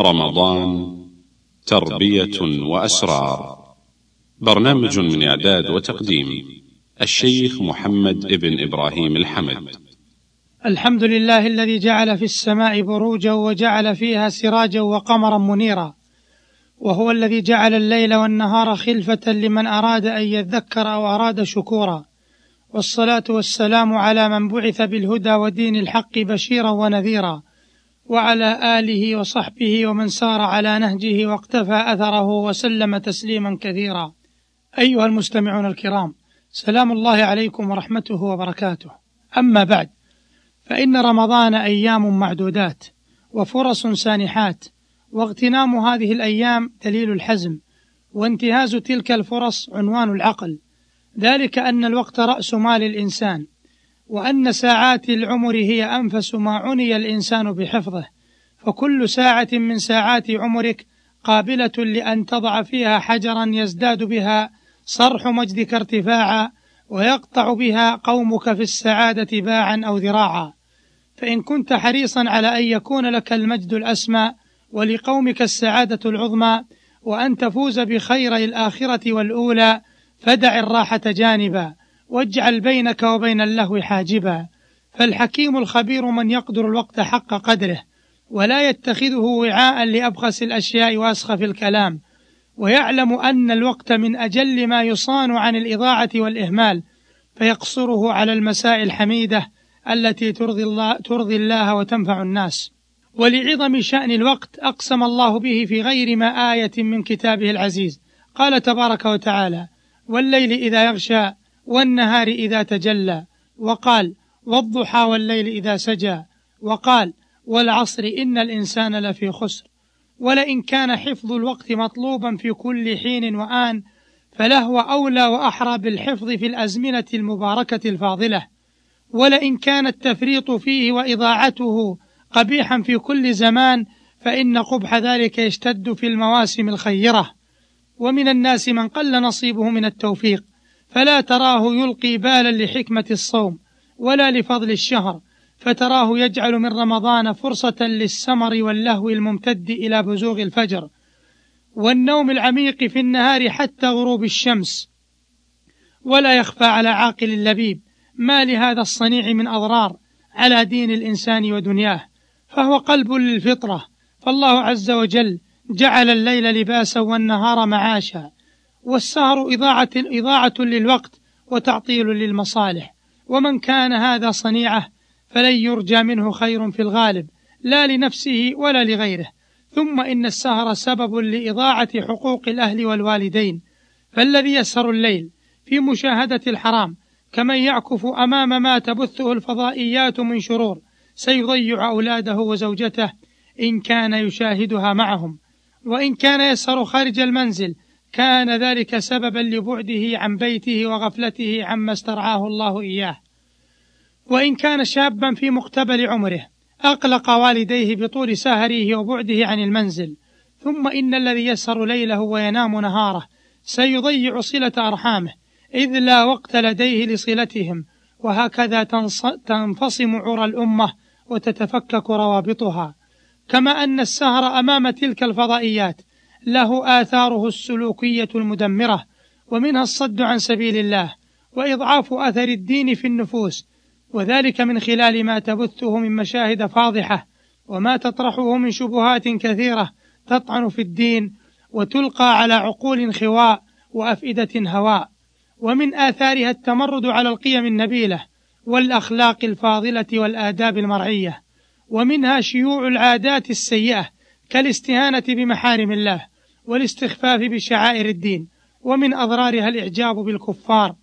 رمضان تربية وأسرار. برنامج من إعداد وتقديم الشيخ محمد ابن إبراهيم الحمد. الحمد لله الذي جعل في السماء بروجا وجعل فيها سراجا وقمرا منيرا. وهو الذي جعل الليل والنهار خلفة لمن أراد أن يذكر أو أراد شكورا. والصلاة والسلام على من بعث بالهدى ودين الحق بشيرا ونذيرا. وعلى آله وصحبه ومن سار على نهجه واقتفى أثره وسلم تسليما كثيرا. أيها المستمعون الكرام سلام الله عليكم ورحمته وبركاته. أما بعد فإن رمضان أيام معدودات وفرص سانحات واغتنام هذه الأيام دليل الحزم وانتهاز تلك الفرص عنوان العقل. ذلك أن الوقت رأس مال الإنسان. وأن ساعات العمر هي أنفس ما عني الإنسان بحفظه فكل ساعة من ساعات عمرك قابلة لأن تضع فيها حجرا يزداد بها صرح مجدك ارتفاعا ويقطع بها قومك في السعادة باعا أو ذراعا. فإن كنت حريصا على أن يكون لك المجد الأسمى ولقومك السعادة العظمى وأن تفوز بخيري الآخرة والأولى فدع الراحة جانبا. واجعل بينك وبين اللهو حاجبا. فالحكيم الخبير من يقدر الوقت حق قدره ولا يتخذه وعاء لأبخس الأشياء وأسخف الكلام. ويعلم أن الوقت من أجل ما يصان عن الإضاعة والإهمال فيقصره على المساء الحميدة التي ترضي الله, ترضي الله وتنفع الناس. ولعظم شأن الوقت أقسم الله به في غير ما آية من كتابه العزيز. قال تبارك وتعالى والليل إذا يغشى والنهار إذا تجلى وقال والضحى والليل إذا سجى وقال والعصر إن الإنسان لفي خسر. ولئن كان حفظ الوقت مطلوبا في كل حين وآن فلهو أولى وأحرى بالحفظ في الأزمنة المباركة الفاضلة. ولئن كان التفريط فيه وإضاعته قبيحا في كل زمان فإن قبح ذلك يشتد في المواسم الخيرة. ومن الناس من قل نصيبه من التوفيق. فلا تراه يلقي بالا لحكمة الصوم ولا لفضل الشهر فتراه يجعل من رمضان فرصة للسمر واللهو الممتد إلى بزوغ الفجر والنوم العميق في النهار حتى غروب الشمس. ولا يخفى على عاقل اللبيب ما لهذا الصنيع من أضرار على دين الإنسان ودنياه فهو قلب للفطرة. فالله عز وجل جعل الليل لباسا والنهار معاشا. والسهر إضاعة, إضاعة للوقت وتعطيل للمصالح. ومن كان هذا صنيعه فلن يرجى منه خير في الغالب لا لنفسه ولا لغيره. ثم إن السهر سبب لإضاعة حقوق الأهل والوالدين. فالذي يسهر الليل في مشاهدة الحرام كمن يعكف أمام ما تبثه الفضائيات من شرور سيضيع أولاده وزوجته إن كان يشاهدها معهم. وإن كان يسهر خارج المنزل كان ذلك سببا لبعده عن بيته وغفلته عما استرعاه الله إياه. وإن كان شابا في مقتبل عمره أقلق والديه بطول سهره وبعده عن المنزل. ثم إن الذي يسهر ليله وينام نهاره سيضيع صلة أرحامه إذ لا وقت لديه لصلتهم. وهكذا تنفصم عرى الأمة وتتفكك روابطها. كما أن السهر أمام تلك الفضائيات له آثاره السلوكية المدمرة ومنها الصد عن سبيل الله وإضعاف أثر الدين في النفوس وذلك من خلال ما تبثه من مشاهد فاضحة وما تطرحه من شبهات كثيرة تطعن في الدين وتلقى على عقول خواء وأفئدة هواء. ومن آثارها التمرد على القيم النبيلة والأخلاق الفاضلة والآداب المرعية ومنها شيوع العادات السيئة كالاستهانة بمحارم الله والاستخفاف بشعائر الدين ومن أضرارها الإعجاب بالكفار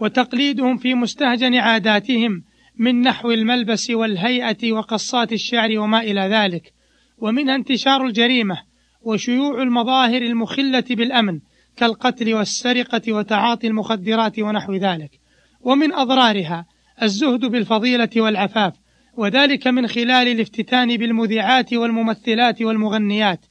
وتقليدهم في مستهجن عاداتهم من نحو الملبس والهيئة وقصات الشعر وما إلى ذلك ومنها انتشار الجريمة وشيوع المظاهر المخلة بالأمن كالقتل والسرقة وتعاطي المخدرات ونحو ذلك ومن أضرارها الزهد بالفضيلة والعفاف وذلك من خلال الافتتان بالمذيعات والممثلات والمغنيات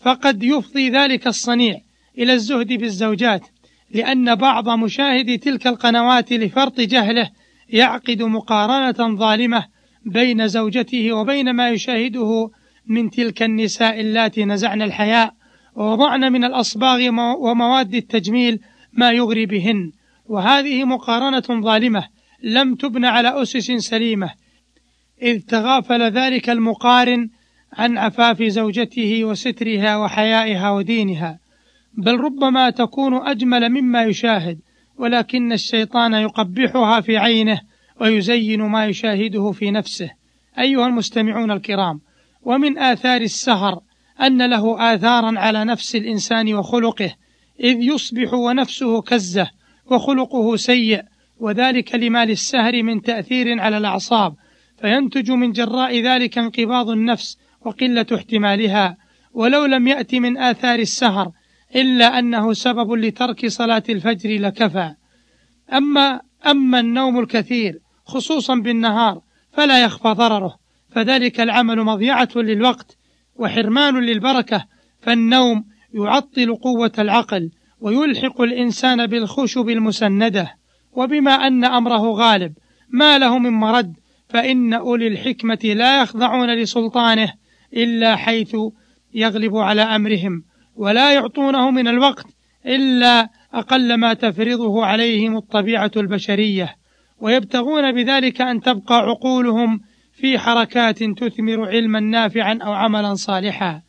فقد يفضي ذلك الصنيع إلى الزهد بالزوجات لأن بعض مشاهدي تلك القنوات لفرط جهله يعقد مقارنة ظالمة بين زوجته وبين ما يشاهده من تلك النساء اللاتي نزعن الحياء ووضعن من الأصباغ ومواد التجميل ما يغري بهن. وهذه مقارنة ظالمة لم تبن على أسس سليمة إذ تغافل ذلك المقارن عن عفاف زوجته وسترها وحيائها ودينها بل ربما تكون أجمل مما يشاهد ولكن الشيطان يقبحها في عينه ويزين ما يشاهده في نفسه. أيها المستمعون الكرام ومن آثار السهر أن له آثارا على نفس الإنسان وخلقه إذ يصبح ونفسه كزة وخلقه سيء وذلك لما للسهر من تأثير على الأعصاب فينتج من جراء ذلك انقباض النفس وقلة احتمالها ولو لم يأت من آثار السهر إلا أنه سبب لترك صلاة الفجر لكفى. أما أما النوم الكثير خصوصا بالنهار فلا يخفى ضرره فذلك العمل مضيعة للوقت وحرمان للبركة فالنوم يعطل قوة العقل ويلحق الإنسان بالخشب المسندة. وبما أن أمره غالب ما له من مرد فإن أولي الحكمة لا يخضعون لسلطانه إلا حيث يغلب على أمرهم ولا يعطونه من الوقت إلا أقل ما تفرضه عليهم الطبيعة البشرية. ويبتغون بذلك أن تبقى عقولهم في حركات تثمر علما نافعا أو عملا صالحا.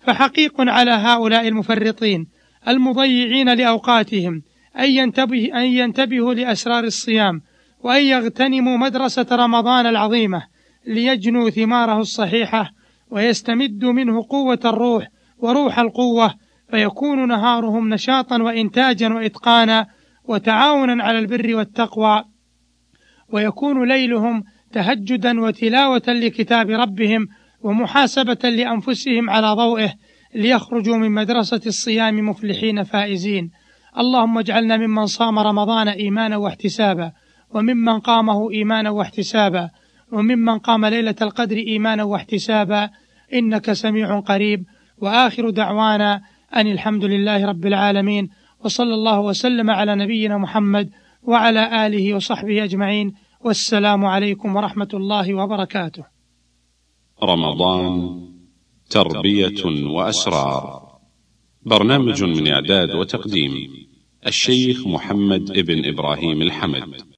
فحقيق على هؤلاء المفرطين المضيعين لأوقاتهم أن ينتبه أن ينتبهوا لأسرار الصيام وأن يغتنموا مدرسة رمضان العظيمة ليجنوا ثماره الصحيحة ويستمدوا منه قوة الروح وروح القوة فيكون نهارهم نشاطا وإنتاجا وإتقانا وتعاونا على البر والتقوى. ويكون ليلهم تهجدا وتلاوة لكتاب ربهم ومحاسبة لأنفسهم على ضوئه ليخرجوا من مدرسة الصيام مفلحين فائزين. اللهم اجعلنا ممن صام رمضان إيمانا واحتسابا وممن قامه إيمانا واحتسابا وممن قام ليلة القدر إيمانا واحتسابا إنك سميع قريب. وآخر دعوانا أن الحمد لله رب العالمين وصلى الله وسلم على نبينا محمد وعلى آله وصحبه أجمعين. والسلام عليكم ورحمة الله وبركاته. رمضان تربية وأسرار. برنامج من إعداد وتقديم الشيخ محمد ابن إبراهيم الحمد.